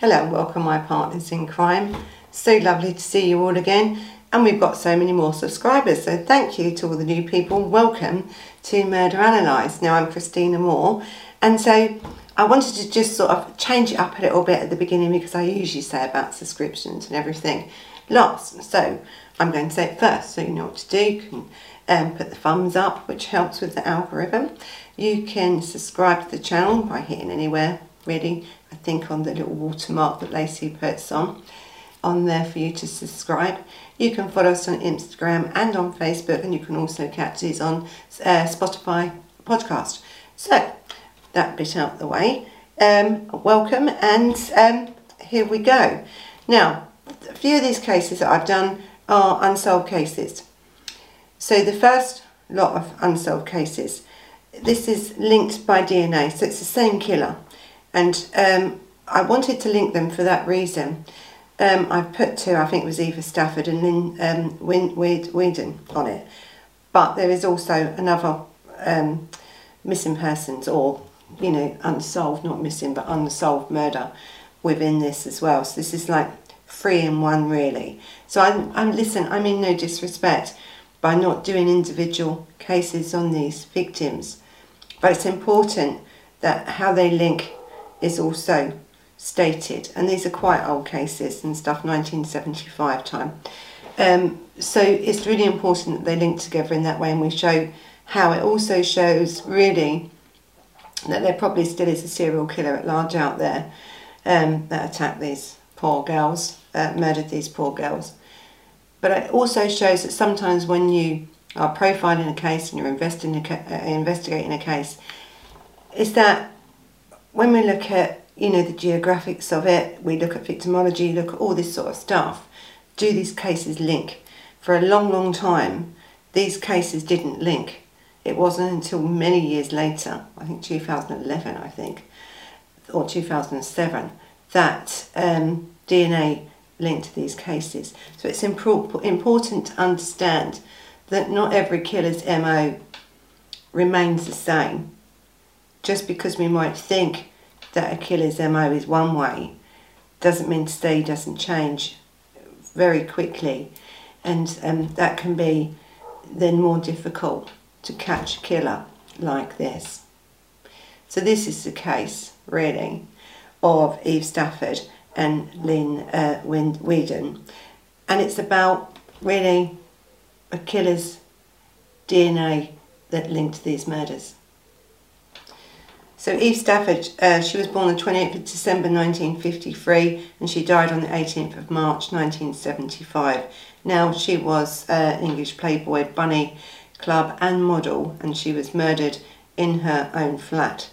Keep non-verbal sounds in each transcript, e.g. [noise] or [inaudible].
Hello and welcome my partners in crime. So lovely to see you all again and we've got so many more subscribers so thank you to all the new people. Welcome to Murder Analyse. Now I'm Christina Moore and so I wanted to just sort of change it up a little bit at the beginning because I usually say about subscriptions and everything last. So I'm going to say it first so you know what to do. You can um, put the thumbs up which helps with the algorithm. You can subscribe to the channel by hitting anywhere I think on the little watermark that Lacey puts on on there for you to subscribe. You can follow us on Instagram and on Facebook and you can also catch these on uh, Spotify podcast. So that bit out the way. Um, welcome and um, here we go. Now a few of these cases that I've done are unsolved cases. So the first lot of unsolved cases, this is linked by DNA, so it's the same killer and um, I wanted to link them for that reason. Um, I've put two, I think it was Eva Stafford and Lynne um, Weedon on it, but there is also another um, missing persons or, you know, unsolved, not missing, but unsolved murder within this as well. So this is like three in one really. So I'm, I'm listen, I mean no disrespect by not doing individual cases on these victims, but it's important that how they link is also stated, and these are quite old cases and stuff, 1975 time. Um, so it's really important that they link together in that way, and we show how it also shows really that there probably still is a serial killer at large out there um, that attacked these poor girls, uh, murdered these poor girls. But it also shows that sometimes when you are profiling a case and you're a, uh, investigating a case, is that when we look at you know the geographics of it, we look at victimology, look at all this sort of stuff. Do these cases link? For a long, long time, these cases didn't link. It wasn't until many years later, I think 2011, I think, or 2007, that um, DNA linked these cases. So it's important to understand that not every killer's MO remains the same just because we might think that a killer's MO is one way doesn't mean today doesn't change very quickly and um, that can be then more difficult to catch a killer like this. So this is the case really of Eve Stafford and Lynne uh, Weedon and it's about really a killer's DNA that linked these murders. So Eve Stafford, uh, she was born the 28th of December 1953 and she died on the 18th of March 1975. Now she was uh, English Playboy Bunny Club and model and she was murdered in her own flat.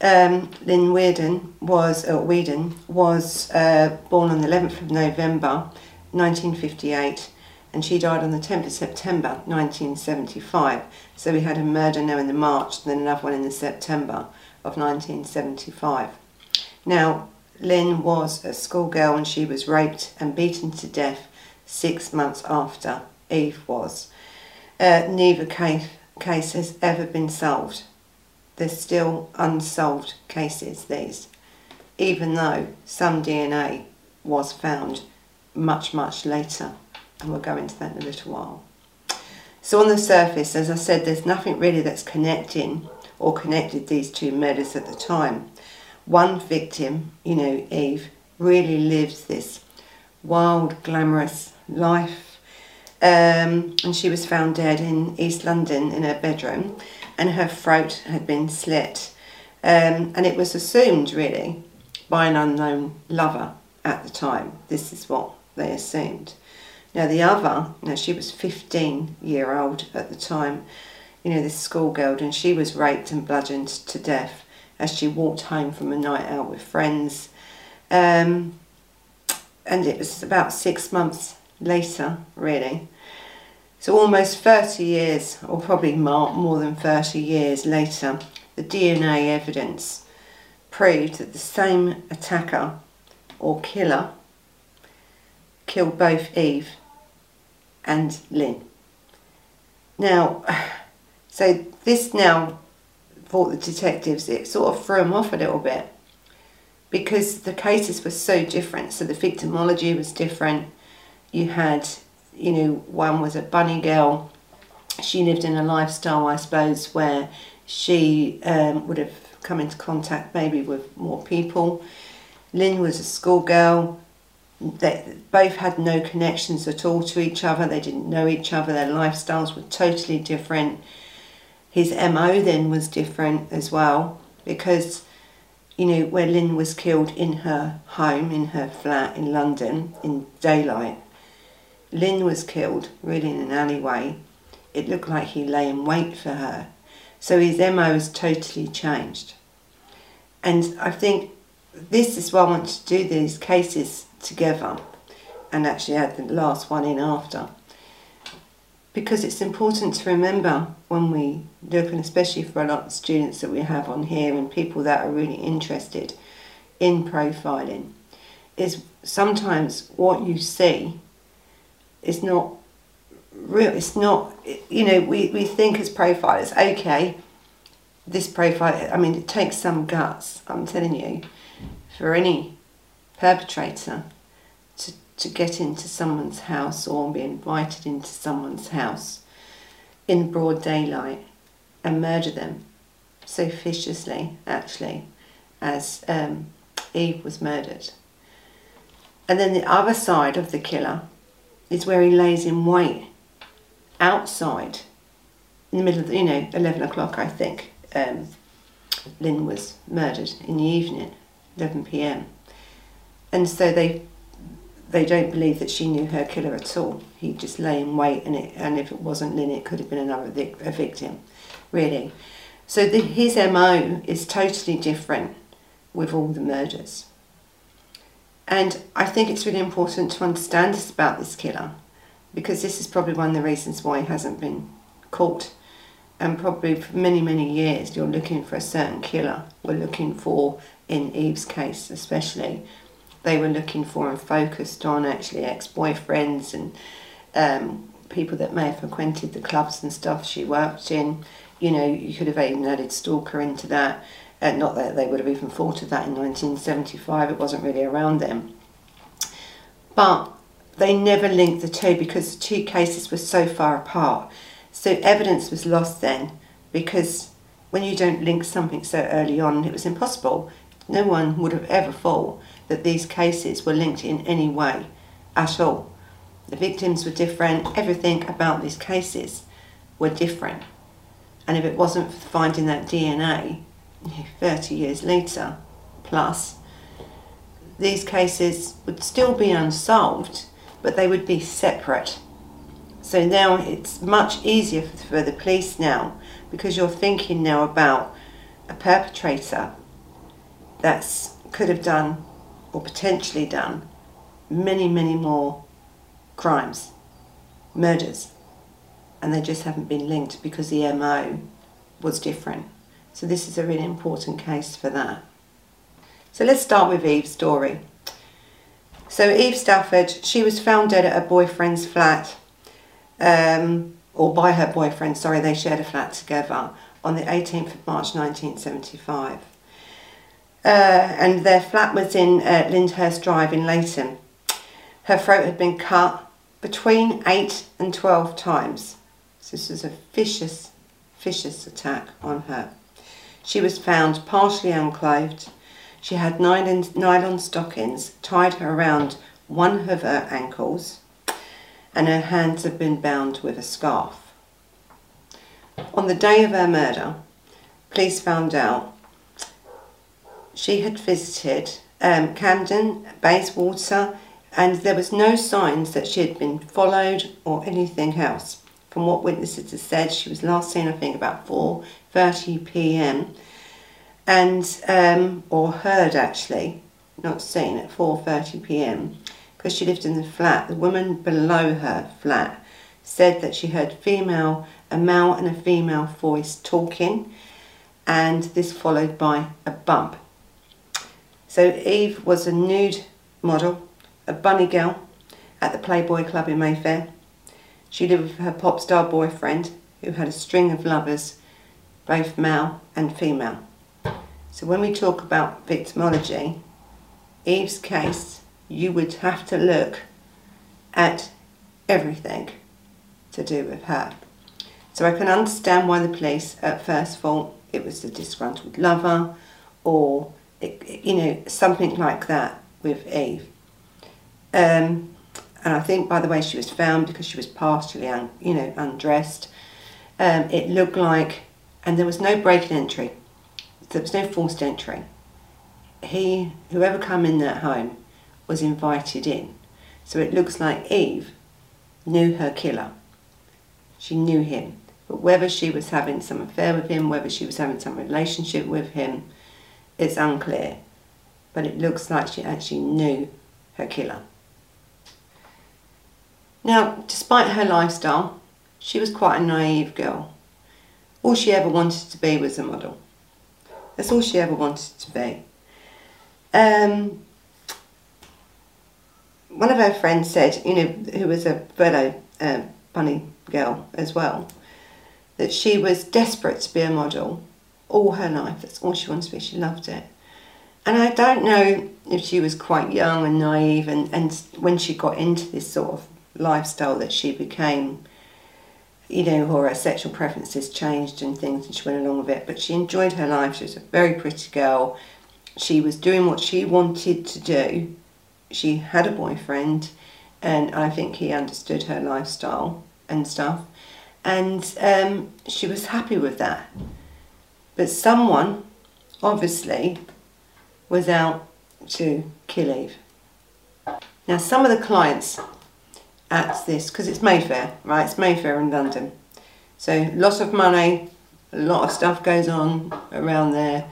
Um, Lynne Weedon was, uh, Weedon was uh, born on the 11th of November 1958 and she died on the 10th of September 1975. So we had a murder now in the March, then another one in the September of 1975. Now, Lynne was a schoolgirl and she was raped and beaten to death six months after Eve was. Uh, neither case, case has ever been solved. There's still unsolved cases, these, even though some DNA was found much, much later and we'll go into that in a little while. So on the surface, as I said, there's nothing really that's connecting or connected these two murders at the time. One victim, you know, Eve, really lives this wild, glamorous life. Um, and she was found dead in East London in her bedroom and her throat had been slit. Um, and it was assumed, really, by an unknown lover at the time. This is what they assumed. Now the other, now she was 15 year old at the time, you know, this schoolgirl, and she was raped and bludgeoned to death as she walked home from a night out with friends. Um, and it was about six months later, really. So almost 30 years, or probably more, than 30 years later, the DNA evidence proved that the same attacker or killer killed both Eve and Lynne. Now, so this now, for the detectives, it sort of threw them off a little bit because the cases were so different. So the victimology was different. You had, you know, one was a bunny girl. She lived in a lifestyle, I suppose, where she um, would have come into contact maybe with more people. Lynne was a schoolgirl. They both had no connections at all to each other. They didn't know each other. Their lifestyles were totally different. His MO then was different as well because you know, where Lynne was killed in her home, in her flat in London, in daylight. Lynne was killed really in an alleyway. It looked like he lay in wait for her. So his MO has totally changed. And I think this is why I want to do these cases together and actually add the last one in after because it's important to remember when we look, and especially for a lot of students that we have on here and people that are really interested in profiling, is sometimes what you see is not real. It's not, you know, we, we think as profilers, okay, this profile, I mean, it takes some guts, I'm telling you, for any perpetrator to get into someone's house or be invited into someone's house in broad daylight and murder them so viciously, actually, as um, Eve was murdered. And then the other side of the killer is where he lays in wait outside in the middle of, the, you know, 11 o'clock, I think. Um, Lynne was murdered in the evening, 11 pm. And so they they don't believe that she knew her killer at all. He just lay in wait, and it, and if it wasn't Lynne, it could have been another vic- a victim, really. So the, his MO is totally different with all the murders. And I think it's really important to understand this about this killer, because this is probably one of the reasons why he hasn't been caught. And probably for many, many years, you're looking for a certain killer. We're looking for, in Eve's case especially, they were looking for and focused on actually ex-boyfriends and um, people that may have frequented the clubs and stuff she worked in. You know, you could have even added stalker into that. Uh, not that they would have even thought of that in 1975, it wasn't really around then. But they never linked the two because the two cases were so far apart. So evidence was lost then because when you don't link something so early on, it was impossible. No one would have ever thought that these cases were linked in any way at all. The victims were different, everything about these cases were different. And if it wasn't for finding that DNA 30 years later plus, these cases would still be unsolved, but they would be separate. So now it's much easier for the police now because you're thinking now about a perpetrator that could have done or potentially done many, many more crimes, murders, and they just haven't been linked because the MO was different. So this is a really important case for that. So let's start with Eve's story. So Eve Stafford, she was found dead at her boyfriend's flat, um, or by her boyfriend, sorry, they shared a flat together on the 18th of March 1975 uh, and their flat was in uh, Lyndhurst Drive in Leyton. Her throat had been cut between 8 and 12 times. So this was a vicious, vicious attack on her. She was found partially unclothed. She had nylon, nylon stockings tied around one of her ankles and her hands had been bound with a scarf. On the day of her murder, police found out she had visited um, Camden, Bayswater, and there was no signs that she had been followed or anything else. From what witnesses had said, she was last seen, I think, about 4.30 p.m. and um, or heard actually, not seen at 4.30 p.m. because she lived in the flat. The woman below her flat said that she heard female, a male and a female voice talking, and this followed by a bump so Eve was a nude model, a bunny girl at the Playboy Club in Mayfair. She lived with her pop star boyfriend who had a string of lovers, both male and female. So when we talk about victimology, Eve's case, you would have to look at everything to do with her. So I can understand why the police at first thought it was the disgruntled lover or, you know, something like that with Eve. Um, and I think by the way she was found, because she was partially, un, you know, undressed, um, it looked like, and there was no break and entry, there was no forced entry. He, whoever come in that home, was invited in. So it looks like Eve knew her killer. She knew him. But whether she was having some affair with him, whether she was having some relationship with him, it's unclear. But it looks like she actually knew her killer. Now, despite her lifestyle, she was quite a naive girl. All she ever wanted to be was a model. That's all she ever wanted to be. Um, one of her friends said, you know, who was a fellow uh, bunny girl as well, that she was desperate to be a model all her life. That's all she wanted to be. She loved it. And I don't know if she was quite young and naive and, and when she got into this sort of lifestyle that she became, you know, or her sexual preferences changed and things, and she went along with it. But she enjoyed her life. She was a very pretty girl. She was doing what she wanted to do. She had a boyfriend, and I think he understood her lifestyle and stuff. And um, she was happy with that. But someone, obviously, was out to kill Eve. Now, some of the clients at this because it's Mayfair, right? It's Mayfair in London. So lots of money, a lot of stuff goes on around there,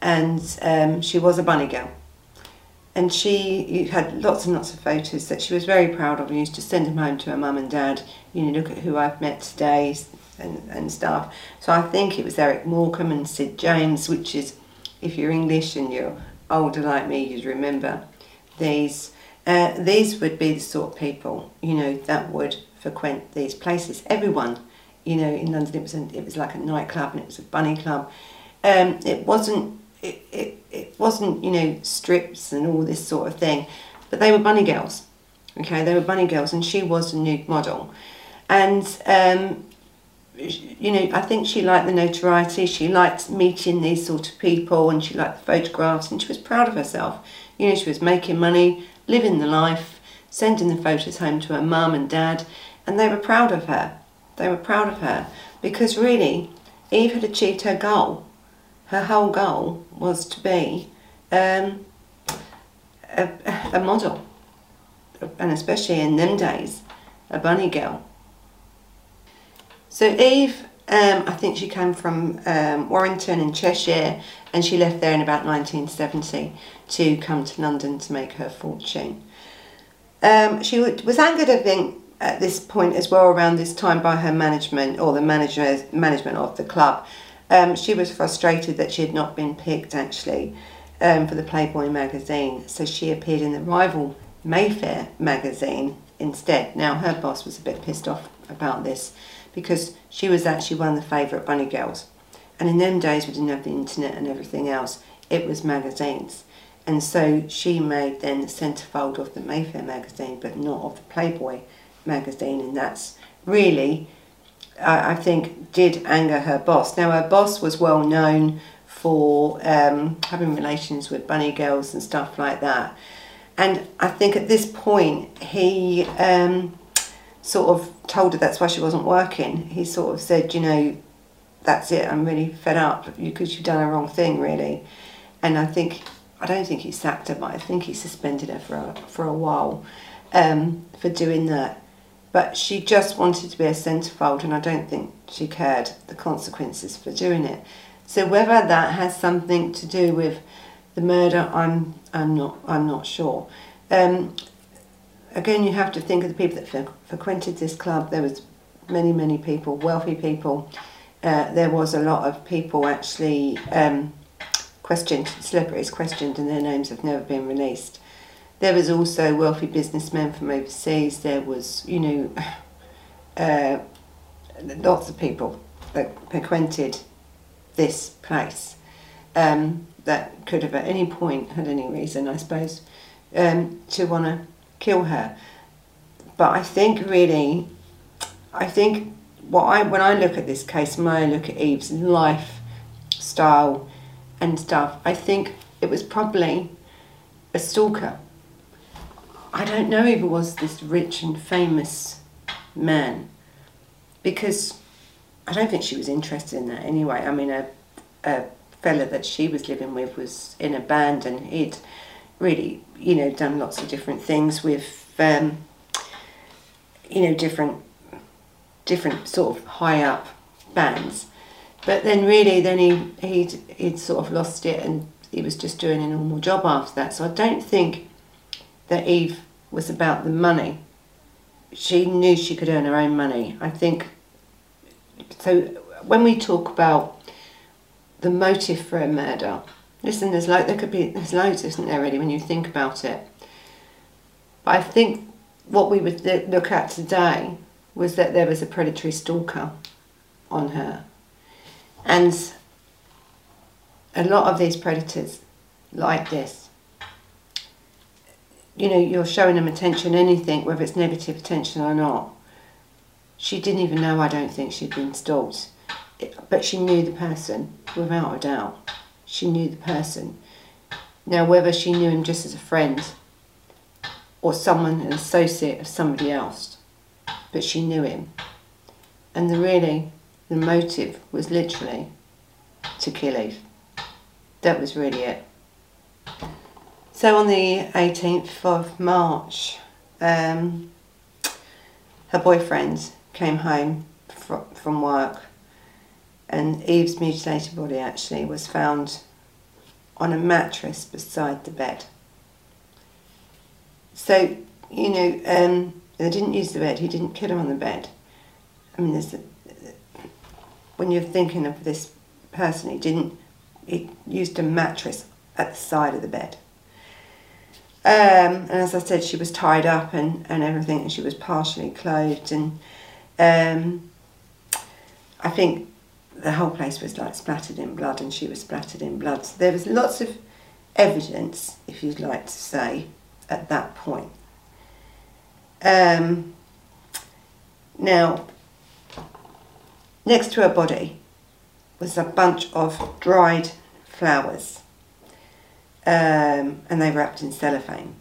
and um, she was a bunny girl. And she had lots and lots of photos that she was very proud of and used to send them home to her mum and dad. You know, look at who I've met today and, and stuff. So I think it was Eric Morecambe and Sid James, which is, if you're English and you're older like me, you'd remember these. Uh, these would be the sort of people, you know, that would frequent these places. Everyone, you know, in London, it was an, it was like a nightclub and it was a bunny club. Um, it wasn't it, it, it wasn't you know strips and all this sort of thing, but they were bunny girls. Okay, they were bunny girls, and she was a nude model, and um, you know, I think she liked the notoriety. She liked meeting these sort of people, and she liked the photographs, and she was proud of herself. You know, she was making money living the life, sending the photos home to her mum and dad, and they were proud of her. They were proud of her because really, Eve had achieved her goal. Her whole goal was to be um, a, a model, and especially in them days, a bunny girl. So Eve, um, I think she came from um, Warrington in Cheshire and she left there in about 1970 to come to London to make her fortune. Um, she was angered, I think, at this point as well around this time by her management or the manager, management of the club. Um, she was frustrated that she had not been picked actually um, for the Playboy magazine, so she appeared in the rival Mayfair magazine instead. Now her boss was a bit pissed off about this because she was actually one of the favourite bunny girls. And in them days we didn't have the internet and everything else, it was magazines. And so she made then the centrefold of the Mayfair magazine, but not of the Playboy magazine. And that's really, I, I think, did anger her boss. Now, her boss was well known for um, having relations with bunny girls and stuff like that. And I think at this point, he um, sort of told her that's why she wasn't working. He sort of said, you know, that's it, I'm really fed up because you've done a wrong thing, really. And I think I don't think he sacked her, but I think he suspended her for a, for a while um, for doing that. But she just wanted to be a centrefold, and I don't think she cared the consequences for doing it. So whether that has something to do with the murder, I'm I'm not I'm not sure. Um, again, you have to think of the people that frequented this club. There was many many people, wealthy people. Uh, there was a lot of people actually. Um, questioned, celebrities questioned, and their names have never been released. There was also wealthy businessmen from overseas. There was, you know, [sighs] uh, lots of people that frequented this place. um, that could have at any point had any reason, I suppose, um, to want to kill her. But I think really, I think what I when I look at this case, when I look at Eve's life style and stuff, I think it was probably a stalker. I don't know if it was this rich and famous man because I don't think she was interested in that anyway. I mean, a, a fella that she was living with was in a band and he'd really, you know, done lots of different things with, um, you know, different, different sort of high up bands. But then really, then he, he'd, he'd sort of lost it and he was just doing a normal job after that. So I don't think that Eve was about the money. She knew she could earn her own money. I think so when we talk about the motive for a murder, listen, there's like there could be there's loads, isn't there? Really, when you think about it. But I think what we would look at today was that there was a predatory stalker on her, and a lot of these predators like this. You know, you're showing them attention, anything, whether it's negative attention or not she didn't even know, I don't think, she'd been stalked. But she knew the person, without a doubt. She knew the person. Now, whether she knew him just as a friend or someone, an associate of somebody else, but she knew him. And the really, the motive was literally to kill Eve. That was really it. So on the 18th of March, um, her boyfriend came home fr- from work and Eve's mutilated body actually was found on a mattress beside the bed. So, you know, um, they didn't use the bed, he didn't kill her on the bed. I mean, there's a, when you're thinking of this person, he didn't, he used a mattress at the side of the bed. Um, and as I said, she was tied up and, and everything, and she was partially clothed, and um, I think the whole place was like splattered in blood and she was splattered in blood. So there was lots of evidence, if you'd like to say, at that point. Um, now, next to her body was a bunch of dried flowers um, and they were wrapped in cellophane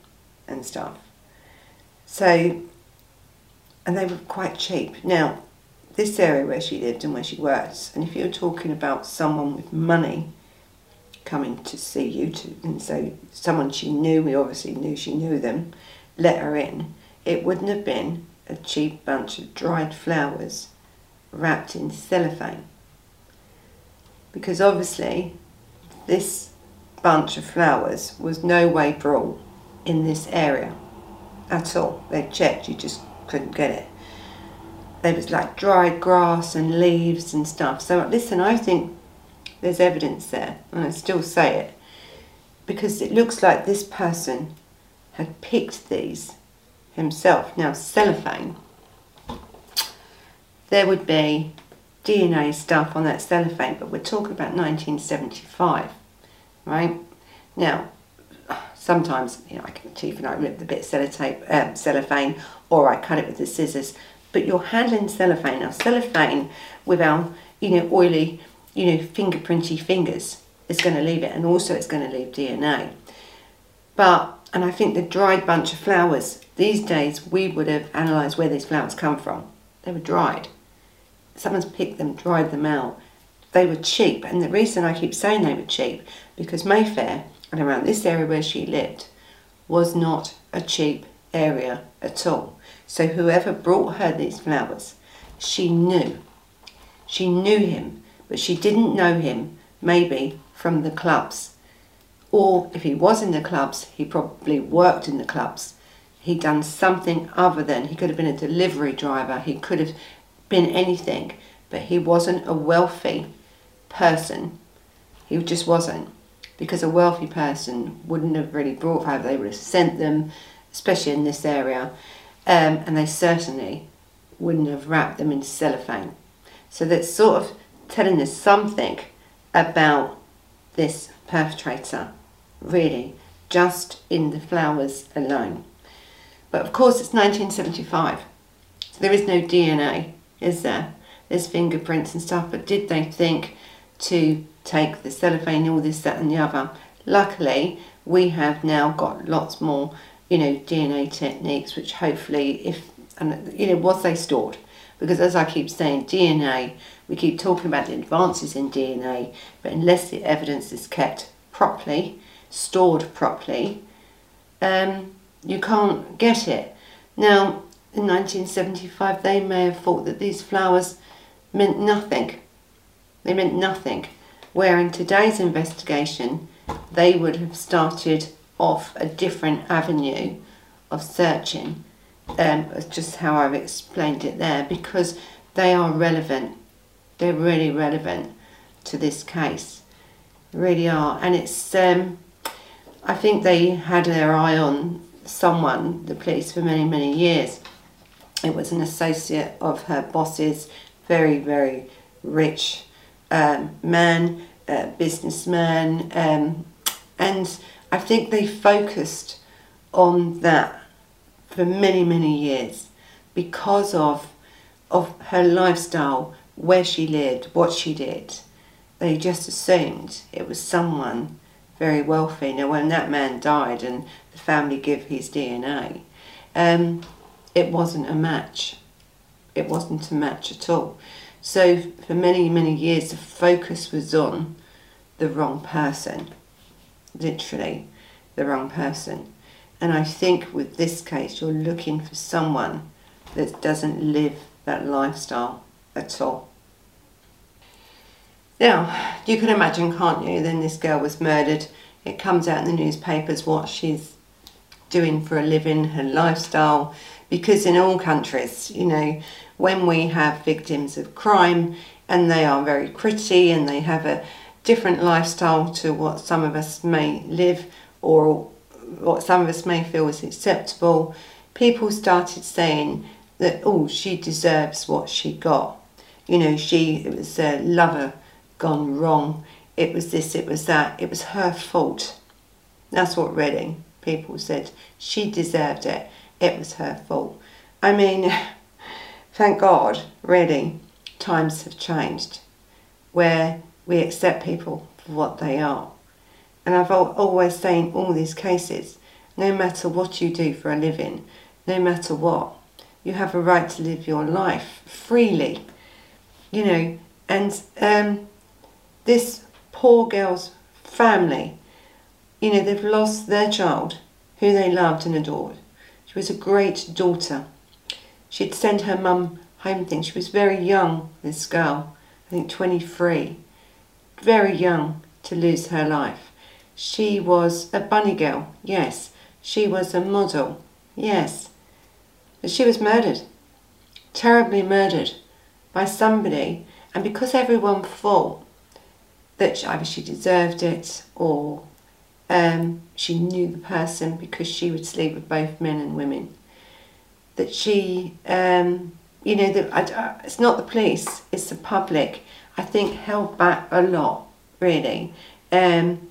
and stuff. So and they were quite cheap. Now, this area where she lived and where she worked, and if you're talking about someone with money coming to see you, to, and so someone she knew, we obviously knew she knew them, let her in, it wouldn't have been a cheap bunch of dried flowers wrapped in cellophane. Because obviously, this bunch of flowers was no way brought in this area at all. They checked, you just couldn't get it. There was like dried grass and leaves and stuff. So listen, I think there's evidence there, and I still say it, because it looks like this person had picked these himself. Now, cellophane, there would be DNA stuff on that cellophane, but we're talking about 1975, right? Now, sometimes you know I can achieve and I rip the bit of sellotape, um, cellophane or I cut it with the scissors. But you're handling cellophane. Now cellophane with our you know oily, you know fingerprinty fingers is going to leave it, and also it's going to leave DNA. But and I think the dried bunch of flowers these days we would have analysed where these flowers come from. They were dried. Someone's picked them, dried them out. They were cheap, and the reason I keep saying they were cheap because Mayfair and around this area where she lived was not a cheap area at all. So whoever brought her these flowers, she knew. She knew him, but she didn't know him maybe from the clubs. Or if he was in the clubs, he probably worked in the clubs. He'd done something other than, he could have been a delivery driver, he could have been anything, but he wasn't a wealthy person. He just wasn't because a wealthy person wouldn't have really brought five, they would have sent them, especially in this area, um, and they certainly wouldn't have wrapped them in cellophane. So that's sort of telling us something about this perpetrator, really, just in the flowers alone. But of course, it's 1975, so there is no DNA, is there? There's fingerprints and stuff, but did they think to take the cellophane, all this, that, and the other? Luckily, we have now got lots more, you know, DNA techniques, which hopefully, if and you know, was they stored? Because as I keep saying, DNA, we keep talking about the advances in DNA, but unless the evidence is kept properly, stored properly, um, you can't get it. Now, in 1975, they may have thought that these flowers meant nothing. They meant nothing. Where in today's investigation, they would have started off a different avenue of searching. Um, just how I've explained it there, because they are relevant. They're really relevant to this case. They really are. And it's, um, I think they had their eye on someone, the police, for many, many years. It was an associate of her boss's, very, very rich um, man, uh, businessman, um, and I think they focused on that for many, many years because of of her lifestyle, where she lived, what she did. They just assumed it was someone very wealthy. Now, when that man died and the family give his DNA, um, it wasn't a match. It wasn't a match at all. So, for many, many years, the focus was on the wrong person. Literally, the wrong person. And I think with this case, you're looking for someone that doesn't live that lifestyle at all. Now, you can imagine, can't you? Then this girl was murdered. It comes out in the newspapers what she's doing for a living, her lifestyle. Because in all countries, you know, when we have victims of crime and they are very pretty and they have a different lifestyle to what some of us may live or what some of us may feel is acceptable, people started saying that, oh, she deserves what she got. You know, she, it was a lover gone wrong. It was this, it was that. It was her fault. That's what Reading people said. She deserved it. It was her fault. I mean, [laughs] thank God, really, times have changed where we accept people for what they are. And I've always saying all these cases, no matter what you do for a living, no matter what, you have a right to live your life freely, you know. And um, this poor girl's family, you know, they've lost their child who they loved and adored. She was a great daughter. She'd sent her mum home things. She was very young, this girl, I think 23, very young to lose her life. She was a bunny girl, yes. She was a model, yes. But she was murdered, terribly murdered by somebody, and because everyone thought that either she deserved it or um, she knew the person because she would sleep with both men and women. That she, um, you know, that I, it's not the police, it's the public. I think held back a lot, really, um,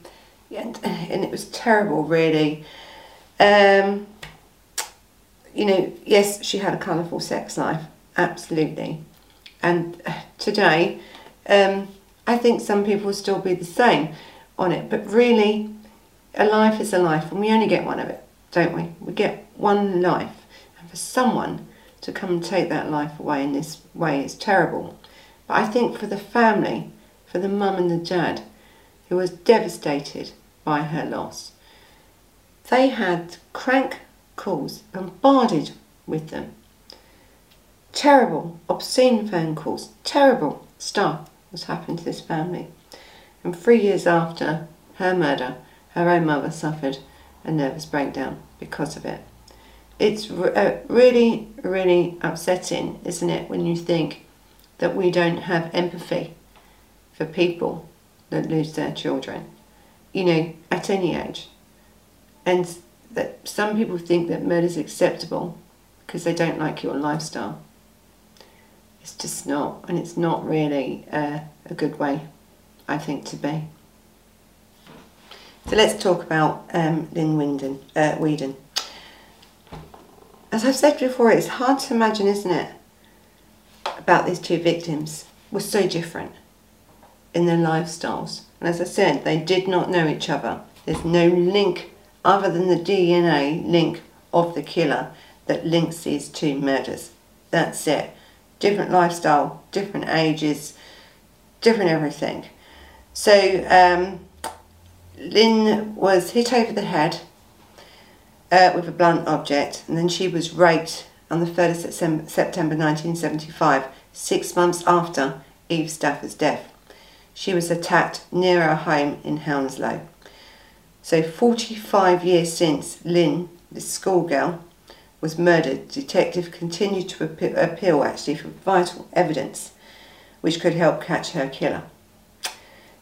and and it was terrible, really. Um, you know, yes, she had a colourful sex life, absolutely, and today, um, I think some people still be the same on it, but really a life is a life and we only get one of it, don't we? We get one life. And for someone to come and take that life away in this way is terrible. But I think for the family, for the mum and the dad, who was devastated by her loss, they had crank calls bombarded with them. Terrible, obscene phone calls, terrible stuff was happening to this family. And three years after her murder, her own mother suffered a nervous breakdown because of it. It's uh, really, really upsetting, isn't it, when you think that we don't have empathy for people that lose their children, you know, at any age. And that some people think that murder is acceptable because they don't like your lifestyle. It's just not, and it's not really uh, a good way, I think, to be. So let's talk about um, Lynne Winden, uh, Weedon. As I've said before, it's hard to imagine, isn't it, about these two victims were so different in their lifestyles. And as I said, they did not know each other. There's no link other than the DNA link of the killer that links these two murders. That's it. Different lifestyle, different ages, different everything. So um, Lynne was hit over the head uh, with a blunt object and then she was raped on the 3rd of September 1975, six months after Eve Stafford's death. She was attacked near her home in Hounslow. So 45 years since Lynne, this schoolgirl, was murdered, detective continued to appeal actually for vital evidence which could help catch her killer.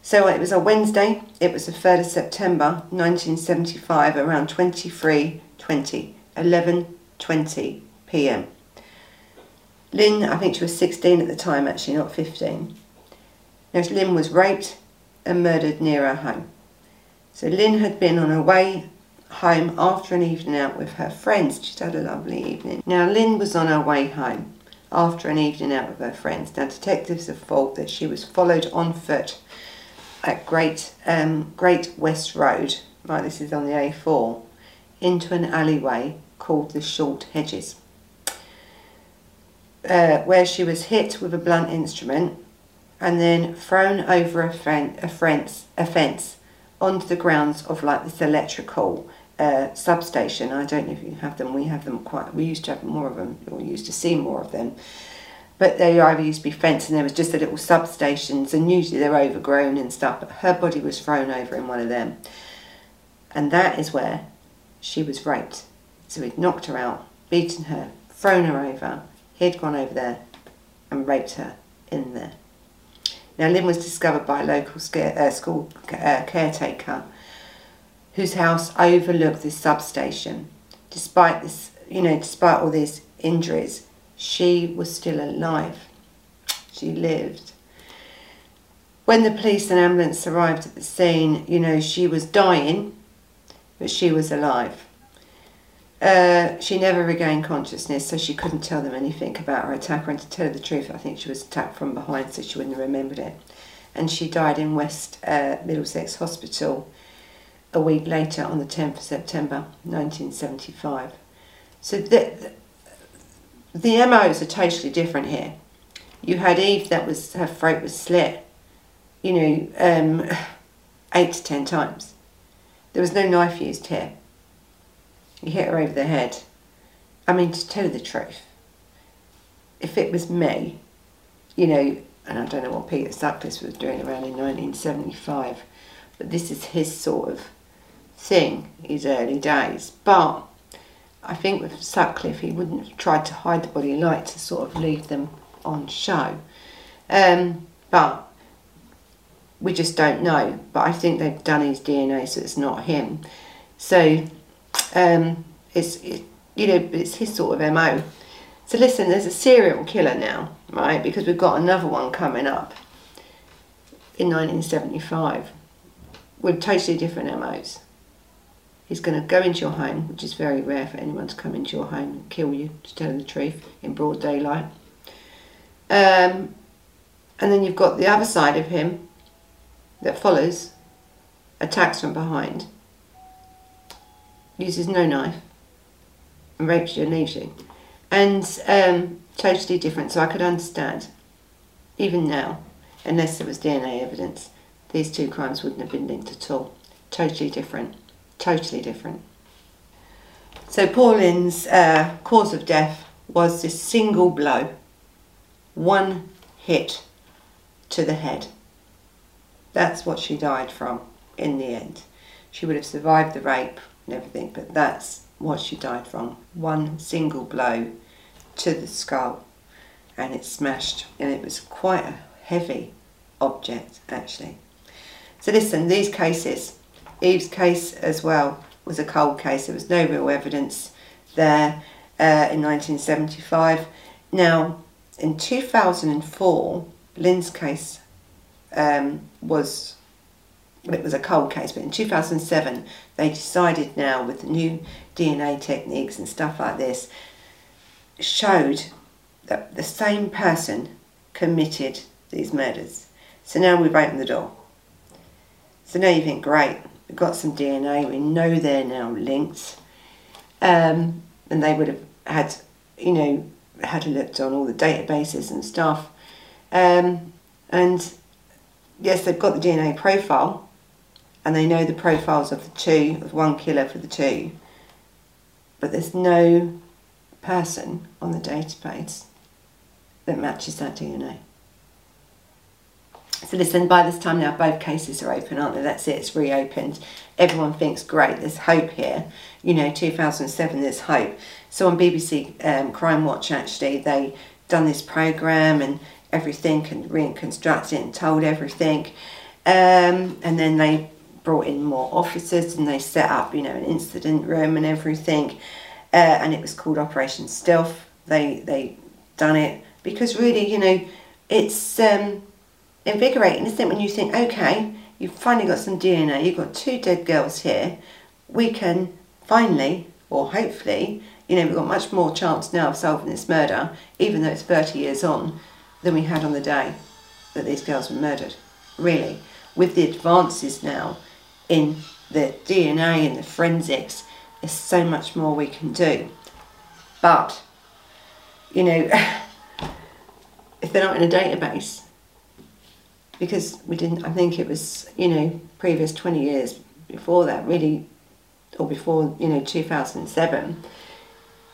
So it was a Wednesday, it was the 3rd of September 1975 around 23.20, 11.20 pm. Lynne, I think she was 16 at the time actually, not 15. Now Lynne was raped and murdered near her home. So Lynne had been on her way home after an evening out with her friends. She'd had a lovely evening. Now Lynne was on her way home after an evening out with her friends. Now detectives have thought that she was followed on foot at Great um, Great West Road, right this is on the A4, into an alleyway called the Short Hedges, uh, where she was hit with a blunt instrument and then thrown over a, a, fence, a fence onto the grounds of like this electrical uh, substation. I don't know if you have them. We have them quite. We used to have more of them. We used to see more of them but they either used to be fenced and there was just a little substations and usually they're overgrown and stuff but her body was thrown over in one of them and that is where she was raped so he'd knocked her out beaten her thrown her over he'd gone over there and raped her in there now lynne was discovered by a local uh, school uh, caretaker whose house overlooked this substation despite this you know despite all these injuries she was still alive. She lived. When the police and ambulance arrived at the scene, you know, she was dying, but she was alive. Uh, she never regained consciousness, so she couldn't tell them anything about her attacker. And to tell the truth, I think she was attacked from behind, so she wouldn't have remembered it. And she died in West uh, Middlesex Hospital a week later on the 10th of September 1975. So the, the MOs are totally different here. You had Eve that was her throat was slit, you know, um, [sighs] eight to ten times. There was no knife used here. You hit her over the head. I mean, to tell you the truth, if it was me, you know, and I don't know what Peter Sutcliffe was doing around in 1975, but this is his sort of thing, his early days. But I think with Sutcliffe, he wouldn't have tried to hide the body, he liked to sort of leave them on show. Um, but we just don't know. But I think they've done his DNA, so it's not him. So um, it's it, you know it's his sort of mo. So listen, there's a serial killer now, right? Because we've got another one coming up in 1975 with totally different MOs. He's going to go into your home, which is very rare for anyone to come into your home and kill you, to tell the truth, in broad daylight. Um, and then you've got the other side of him that follows, attacks from behind, uses no knife, and rapes you and leaves you. And um, totally different, so I could understand, even now, unless there was DNA evidence, these two crimes wouldn't have been linked at all. Totally different totally different. So Pauline's uh, cause of death was this single blow, one hit to the head. That's what she died from in the end. She would have survived the rape and everything, but that's what she died from. One single blow to the skull and it smashed and it was quite a heavy object actually. So listen, these cases Eve's case as well was a cold case. There was no real evidence there uh, in 1975. Now, in 2004, Lynne's case um, was it was a cold case, but in 2007 they decided now with new DNA techniques and stuff like this, showed that the same person committed these murders. So now we've opened the door. So now you think, great, we've got some DNA, we know they're now linked. Um, and they would have had, you know, had a look on all the databases and stuff. Um, and yes, they've got the DNA profile, and they know the profiles of the two, of one killer for the two, but there's no person on the database that matches that DNA. So listen, by this time now both cases are open, aren't they? That's it, it's reopened. Everyone thinks, great, there's hope here. You know, 2007, there's hope. So on BBC um, Crimewatch, actually, they done this programme and everything and reconstructed and told everything. Um, and then they brought in more officers and they set up, you know, an incident room and everything. Uh, and it was called Operation Stealth. They they done it because really, you know, it's um, invigorating, isn't it? When you think, okay, you've finally got some DNA, you've got two dead girls here, we can finally, or hopefully, you know, we've got much more chance now of solving this murder, even though it's 30 years on, than we had on the day that these girls were murdered. Really, with the advances now in the DNA and the forensics, there's so much more we can do. But, you know, [laughs] if they're not in a database, because we didn't, I think it was, you know, previous 20 years before that, really, or before, you know, 2007,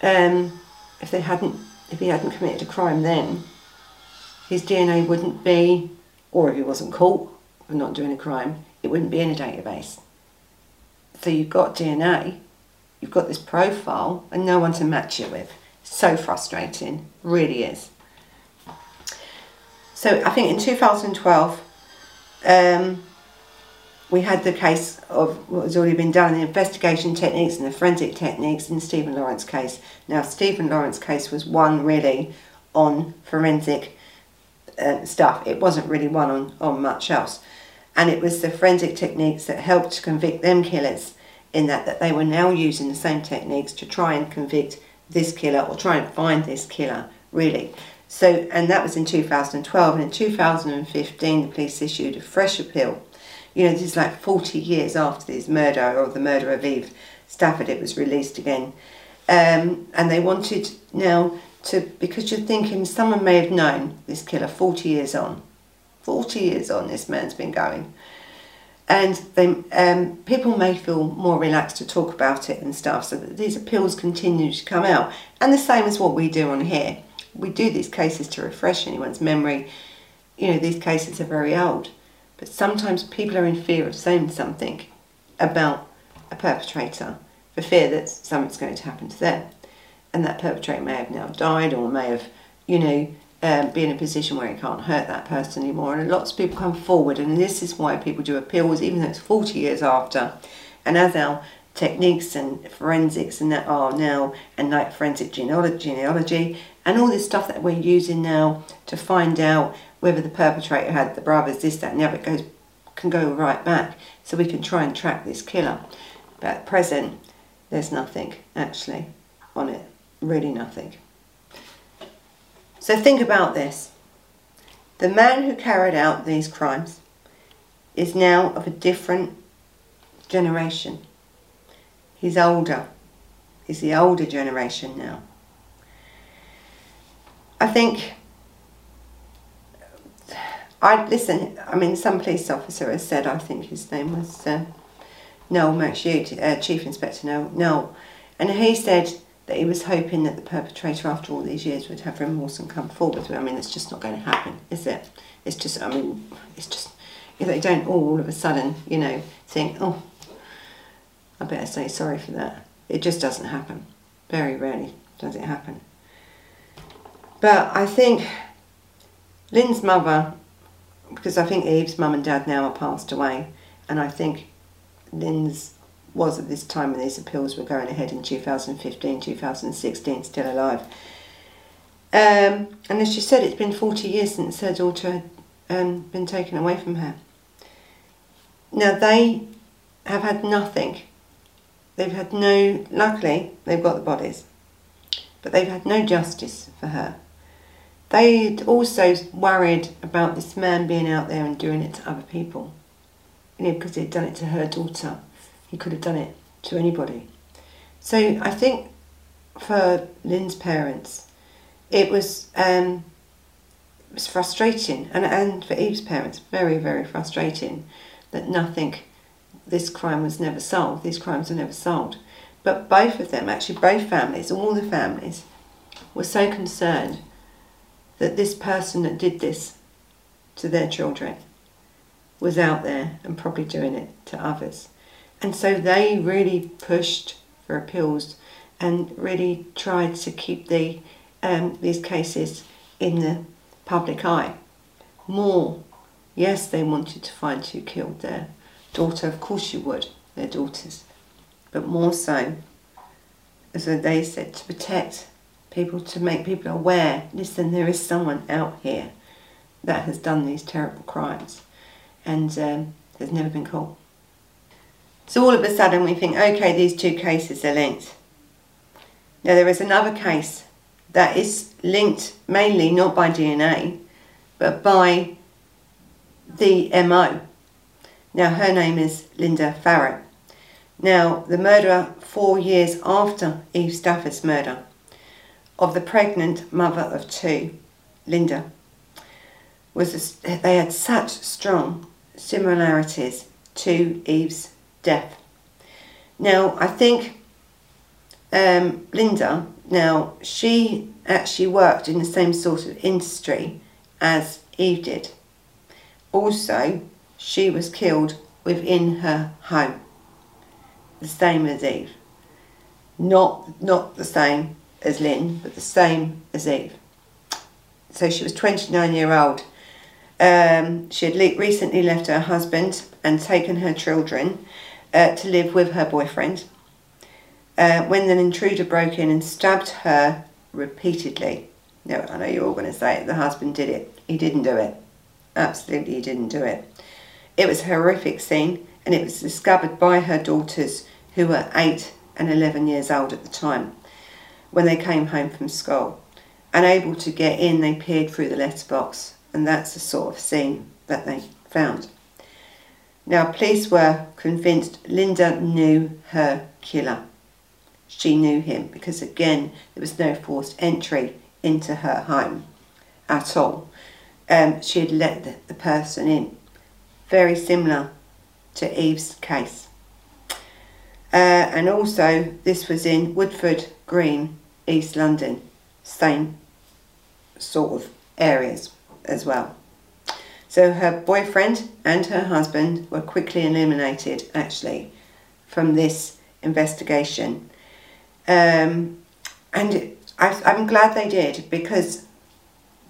um, if they hadn't, if he hadn't committed a crime then, his DNA wouldn't be, or if he wasn't caught for not doing a crime, it wouldn't be in a database. So you've got DNA, you've got this profile, and no one to match it with. So frustrating, really is. So I think in 2012, um, we had the case of what has already been done, the investigation techniques and the forensic techniques in Stephen Lawrence case. Now, Stephen Lawrence case was one really on forensic uh, stuff. It wasn't really one on, on much else. And it was the forensic techniques that helped to convict them killers in that, that they were now using the same techniques to try and convict this killer or try and find this killer, really. So, and that was in 2012. And in 2015, the police issued a fresh appeal. You know, this is like 40 years after this murder or the murder of Eve Stafford, it was released again. Um, and they wanted now to, because you're thinking someone may have known this killer 40 years on. 40 years on, this man's been going. And they, um, people may feel more relaxed to talk about it and stuff, so that these appeals continue to come out. And the same as what we do on here we do these cases to refresh anyone's memory. You know, these cases are very old, but sometimes people are in fear of saying something about a perpetrator for fear that something's going to happen to them. And that perpetrator may have now died or may have, you know, um, be in a position where he can't hurt that person anymore. And lots of people come forward, and this is why people do appeals, even though it's 40 years after. And as our techniques and forensics and that are now, and like forensic genealogy, genealogy and all this stuff that we're using now to find out whether the perpetrator had the brothers, this, that, and the other, it goes can go right back, so we can try and track this killer. But at present, there's nothing actually on it, really nothing. So think about this. The man who carried out these crimes is now of a different generation. He's older. He's the older generation now. I think I listen. I mean, some police officer has said. I think his name was uh, Noel McShute, uh, Chief Inspector Noel. Noel, and he said that he was hoping that the perpetrator, after all these years, would have remorse and come forward. I mean, it's just not going to happen, is it? It's just. I mean, it's just. If they don't all, of a sudden, you know, think, oh, I better say sorry for that. It just doesn't happen. Very rarely does it happen. But I think Lynne's mother, because I think Eve's mum and dad now are passed away, and I think Lynne's was at this time when these appeals were going ahead in 2015, 2016, still alive. Um, and as she said, it's been 40 years since her daughter had um, been taken away from her. Now they have had nothing. They've had no, luckily, they've got the bodies, but they've had no justice for her. They'd also worried about this man being out there and doing it to other people. You know, because he'd done it to her daughter. He could have done it to anybody. So I think for Lynne's parents, it was um, it was frustrating, and and for Eve's parents, very very frustrating that nothing, this crime was never solved. These crimes were never solved, but both of them, actually both families, all the families, were so concerned that this person that did this to their children was out there and probably doing it to others. And so they really pushed for appeals and really tried to keep the um, these cases in the public eye. More, yes, they wanted to find who killed their daughter. Of course, you would, their daughters, but more so, as they said, to protect people to make people aware listen, there is someone out here that has done these terrible crimes and um, has never been caught. So all of a sudden we think, okay, these two cases are linked. Now there is another case that is linked mainly not by DNA, but by the MO. Now her name is Lynda Farrow. Now the murderer four years after Eve Stafford's murder of the pregnant mother of two, Lynda, was a, they had such strong similarities to Eve's death. Now, I think um, Lynda, now she actually worked in the same sort of industry as Eve did. Also, she was killed within her home, the same as Eve. Not, not the same as Lynne, but the same as Eve. So she was 29 year old. Um, she had recently left her husband and taken her children uh, to live with her boyfriend uh, when an intruder broke in and stabbed her repeatedly. Now, I know you're all going to say it, the husband did it. He didn't do it. Absolutely, he didn't do it. It was a horrific scene and it was discovered by her daughters, who were 8 and 11 years old at the time when they came home from school. Unable to get in, they peered through the letterbox, and that's the sort of scene that they found. Now, police were convinced Lynda knew her killer. She knew him because, again, there was no forced entry into her home at all. Um, she had let the, the person in. Very similar to Eve's case. Uh, and also, this was in Woodford Green East London, same sort of areas as well. So her boyfriend and her husband were quickly eliminated actually from this investigation. Um, and I, am glad they did because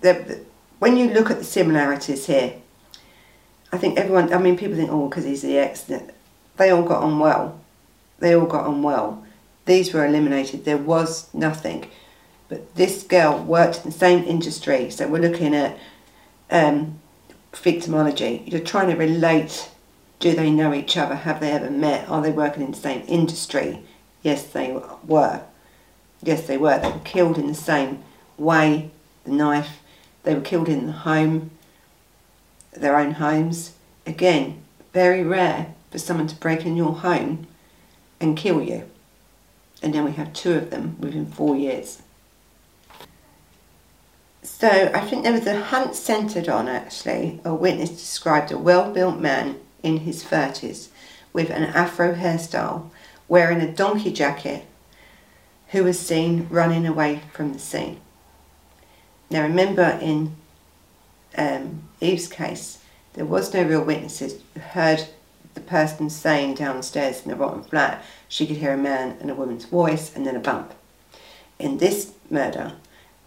the, when you look at the similarities here, I think everyone, I mean, people think, oh, because he's the ex, they all got on well. They all got on well. These were eliminated. There was nothing. But this girl worked in the same industry. So we're looking at um, victimology. You're trying to relate. Do they know each other? Have they ever met? Are they working in the same industry? Yes, they were. Yes, they were. They were killed in the same way. The knife. They were killed in the home, their own homes. Again, very rare for someone to break in your home and kill you and then we have two of them within four years. So I think there was a hunt centred on actually. A witness described a well-built man in his 30s with an afro hairstyle wearing a donkey jacket who was seen running away from the scene. Now remember in um, Eve's case, there was no real witnesses heard the person saying downstairs in the rotten flat she could hear a man and a woman's voice and then a bump. In this murder,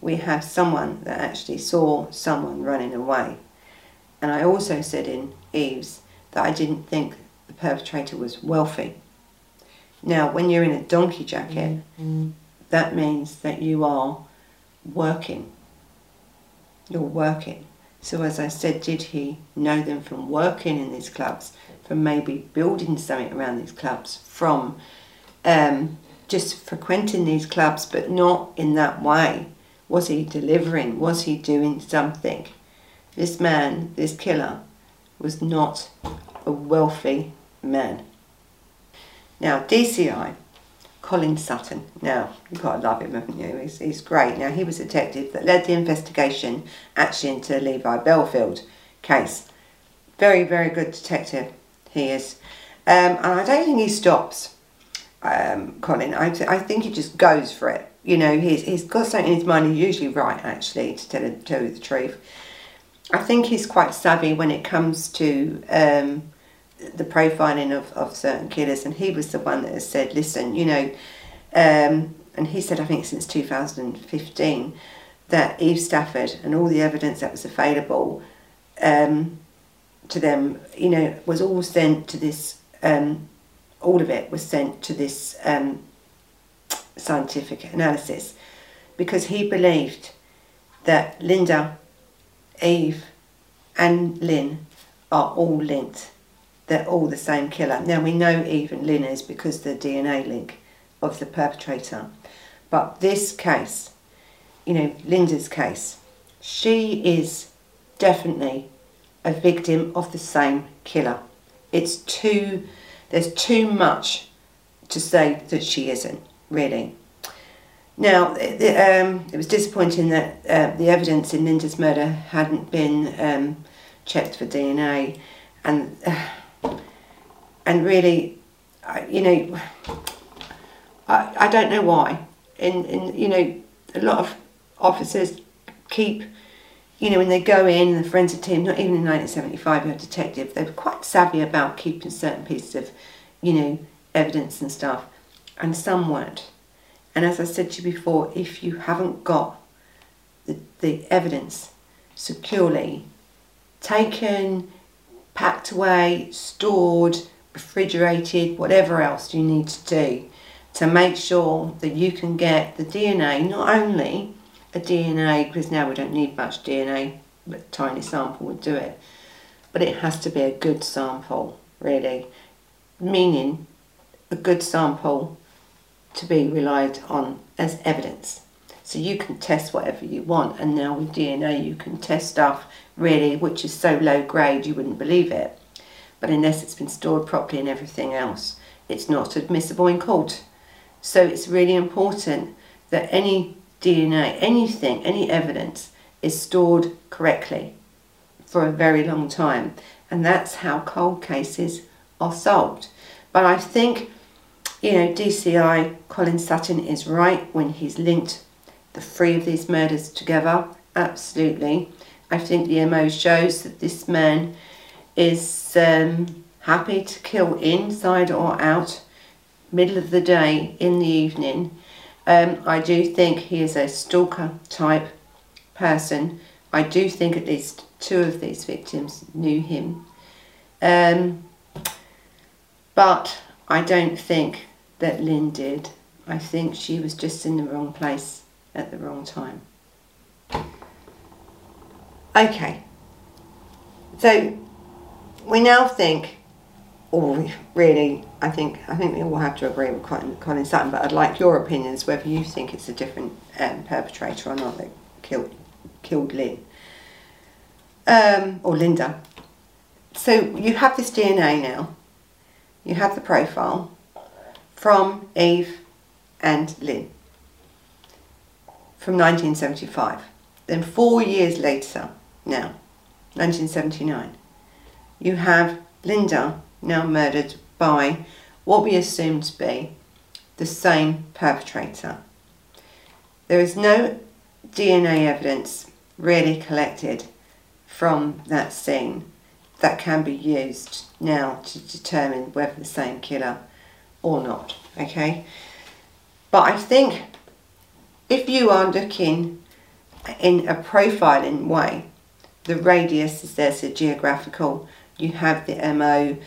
we have someone that actually saw someone running away. And I also said in Eve's that I didn't think the perpetrator was wealthy. Now, when you're in a donkey jacket, mm-hmm. that means that you are working. You're working. So, as I said, did he know them from working in these clubs? from maybe building something around these clubs, from um, just frequenting these clubs, but not in that way. Was he delivering? Was he doing something? This man, this killer, was not a wealthy man. Now, DCI, Colin Sutton. Now, you've got to love him, haven't you? He's, he's great. Now, he was a detective that led the investigation actually into Levi Bellfield case. Very, very good detective he is. Um, and I don't think he stops, um, Colin. I, I think he just goes for it. You know, he's, he's got something in his mind. He's usually right, actually, to tell, tell you the truth. I think he's quite savvy when it comes to um, the profiling of, of certain killers. And he was the one that has said, listen, you know, um, and he said, I think since 2015, that Eve Stafford and all the evidence that was available um, to them, you know, was all sent to this, um, all of it was sent to this um, scientific analysis because he believed that Lynda, Eve, and Lynne are all linked. They're all the same killer. Now we know Eve and Lynne is because the DNA link of the perpetrator. But this case, you know, Lynda's case, she is definitely a victim of the same killer. It's too, there's too much to say that she isn't, really. Now, the, um, it was disappointing that uh, the evidence in Lynda's murder hadn't been um, checked for DNA, and uh, [sighs] and really, I, you know, I, I don't know why. In in you know, a lot of officers keep you know, when they go in, the forensic team, not even in 1975, you had detective, they were quite savvy about keeping certain pieces of, you know, evidence and stuff, and some weren't. And as I said to you before, if you haven't got the, the evidence securely taken, packed away, stored, refrigerated, whatever else you need to do to make sure that you can get the DNA not only a DNA, because now we don't need much DNA, but a tiny sample would do it. But it has to be a good sample, really. Meaning, a good sample to be relied on as evidence. So you can test whatever you want, and now with DNA, you can test stuff really which is so low grade you wouldn't believe it. But unless it's been stored properly and everything else, it's not admissible in court. So it's really important that any DNA, anything, any evidence is stored correctly for a very long time. And that's how cold cases are solved. But I think, you know, DCI Colin Sutton is right when he's linked the three of these murders together. Absolutely. I think the MO shows that this man is um, happy to kill inside or out, middle of the day, in the evening um, I do think he is a stalker type person. I do think at least two of these victims knew him. Um, but I don't think that Lynne did. I think she was just in the wrong place at the wrong time. Okay, so we now think all really, I think I think we all have to agree with Colin, Colin Sutton, but I'd like your opinions whether you think it's a different um, perpetrator or not that killed killed Lynne um, or Lynda. So you have this DNA now. You have the profile from Eve and Lynne from 1975. Then four years later, now, 1979, you have Lynda now murdered by what we assume to be the same perpetrator. There is no DNA evidence really collected from that scene that can be used now to determine whether the same killer or not, okay? But I think if you are looking in a profiling way, the radius is there, so geographical, you have the MO,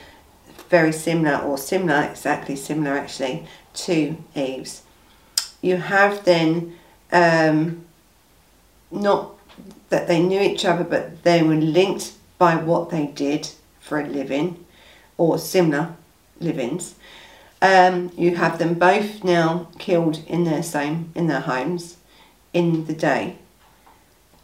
very similar or similar, exactly similar actually, to Eve's. You have then um, not that they knew each other, but they were linked by what they did for a living. or similar livings. Um, you have them both now killed in their same in their homes in the day.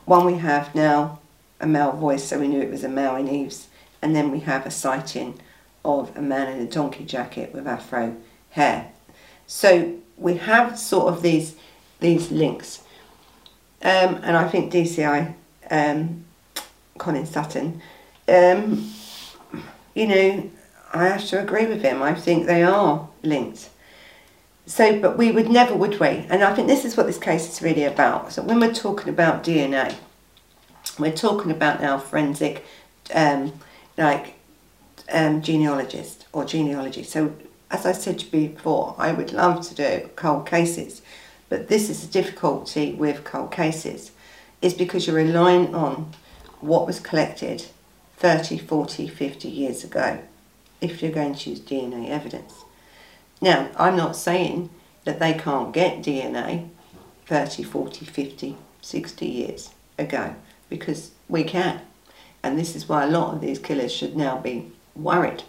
One we have now a male voice, so we knew it was a male in Eves, and then we have a sighting of a man in a donkey jacket with afro hair. So we have sort of these these links, um, and I think DCI um, Colin Sutton, um, you know, I have to agree with him. I think they are linked. So, but we would never, would we? And I think this is what this case is really about. So when we're talking about DNA, we're talking about now forensic, um, like um, genealogist or genealogy. So as I said before, I would love to do cold cases, but this is the difficulty with cold cases, is because you're relying on what was collected 30, 40, 50 years ago if you're going to use DNA evidence. Now, I'm not saying that they can't get DNA 30, 40, 50, 60 years ago because we can. And this is why a lot of these killers should now be worried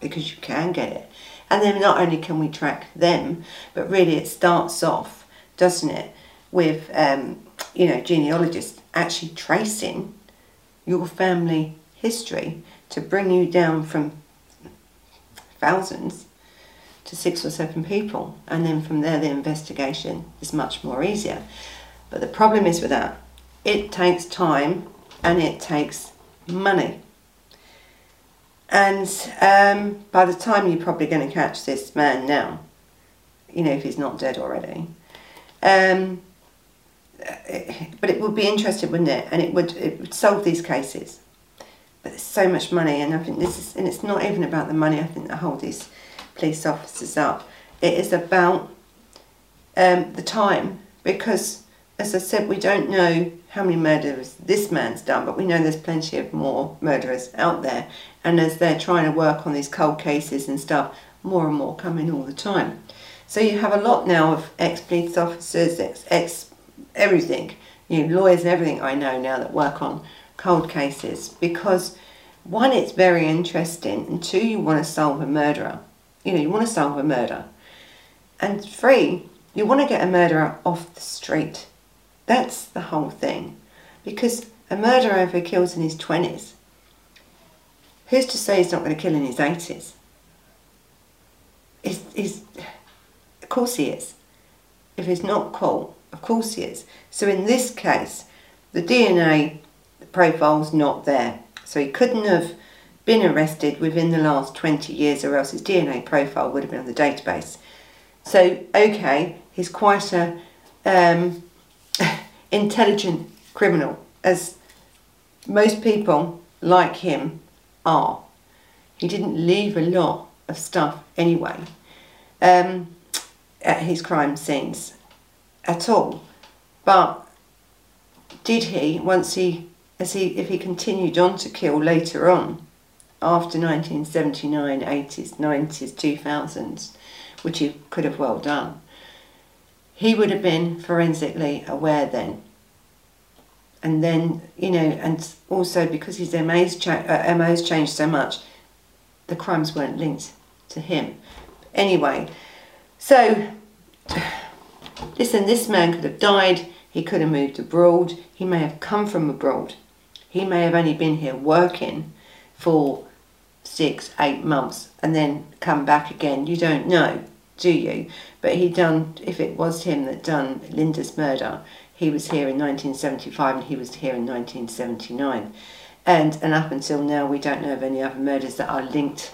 because you can get it. And then not only can we track them, but really it starts off, doesn't it, with, um, you know, genealogists actually tracing your family history to bring you down from thousands to six or seven people. And then from there, the investigation is much more easier. But the problem is with that, it takes time and it takes money. And um, by the time you're probably going to catch this man now, you know, if he's not dead already, um, but it would be interesting, wouldn't it? And it would it would solve these cases. But there's so much money, and I think this is, and it's not even about the money. I think that hold these police officers up. It is about um, the time because, as I said, we don't know how many murders this man's done, but we know there's plenty of more murderers out there. And as they're trying to work on these cold cases and stuff, more and more come in all the time. So you have a lot now of ex-police officers, ex, ex everything, you know, lawyers and everything I know now that work on cold cases because one, it's very interesting, and two, you want to solve a murderer. You know, you want to solve a murder. And three, you want to get a murderer off the street. That's the whole thing. Because a murderer, if he kills in his 20s, who's to say he's not going to kill in his 80s? Is, is, of course he is. If he's not caught, of course he is. So in this case, the DNA profile's not there. So he couldn't have been arrested within the last 20 years or else his DNA profile would have been on the database. So, okay, he's quite a um, [laughs] intelligent criminal, as most people like him are. He didn't leave a lot of stuff anyway um, at his crime scenes at all. But did he, once he, as he, if he continued on to kill later on, after 1979, 80s, 90s, 2000s, which he could have well done, he would have been forensically aware then. And then, you know, and also because his MO's, cha- uh, MO's changed so much, the crimes weren't linked to him. Anyway, so [sighs] Listen, this man could have died, he could have moved abroad, he may have come from abroad, he may have only been here working for six, eight months and then come back again. You don't know, do you? But he done, if it was him that done Lynda's murder, he was here in 1975 and he was here in 1979. And, and up until now, we don't know of any other murders that are linked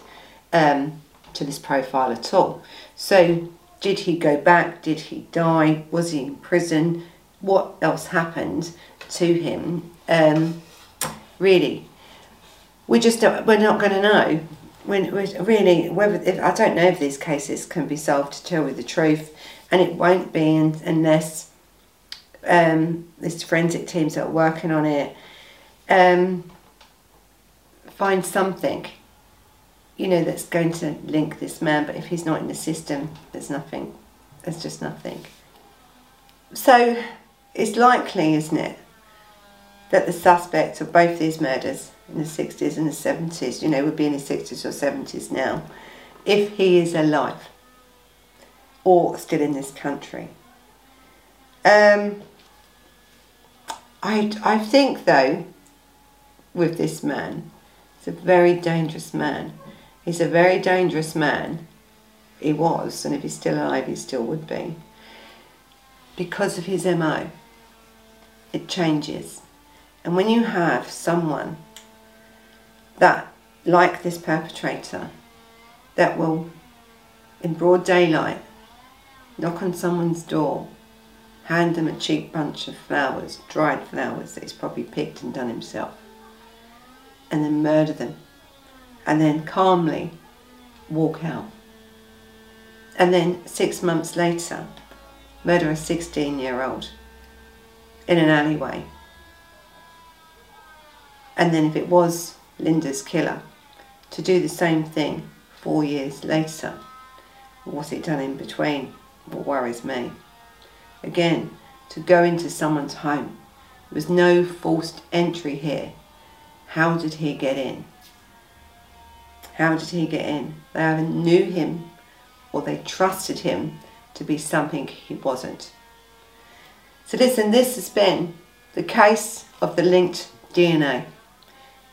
um, to this profile at all. So did he go back? Did he die? Was he in prison? What else happened to him? Um, really, we just don't, we're not going to know. When really, whether if, I don't know if these cases can be solved to tell you the truth, and it won't be unless um, these forensic teams that are working on it um, find something you know, that's going to link this man, but if he's not in the system, there's nothing. There's just nothing. So it's likely, isn't it, that the suspects of both these murders in the 60s and the 70s, you know, would be in his 60s or 70s now, if he is alive or still in this country. Um, I, I think, though, with this man, he's a very dangerous man. He's a very dangerous man. He was, and if he's still alive, he still would be. Because of his MO, it changes. And when you have someone that, like this perpetrator, that will, in broad daylight, knock on someone's door, hand them a cheap bunch of flowers, dried flowers that he's probably picked and done himself, and then murder them, and then calmly walk out. And then six months later, murder a 16 year old in an alleyway. And then, if it was Lynda's killer, to do the same thing four years later. What's it done in between? What worries me. Again, to go into someone's home. There was no forced entry here. How did he get in? How did he get in? They either knew him or they trusted him to be something he wasn't. So listen, this has been the case of the linked DNA.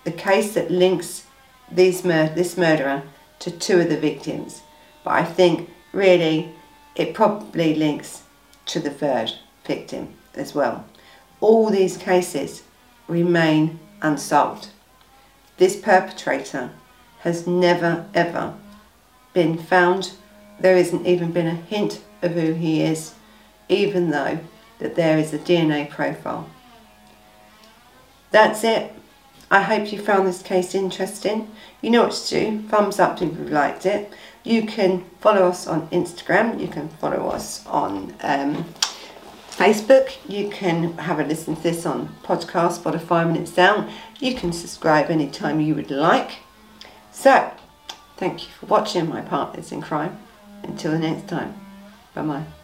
The case that links these mur this murderer to two of the victims. But I think really it probably links to the third victim as well. All these cases remain unsolved. This perpetrator has never ever been found. There isn't even been a hint of who he is, even though that there is a DNA profile. That's it. I hope you found this case interesting. You know what to do. Thumbs up if you liked it. You can follow us on Instagram. You can follow us on um, Facebook. You can have a listen to this on podcast, Spotify when it's down. You can subscribe anytime you would like. So, thank you for watching my partners in crime. Until the next time, bye bye.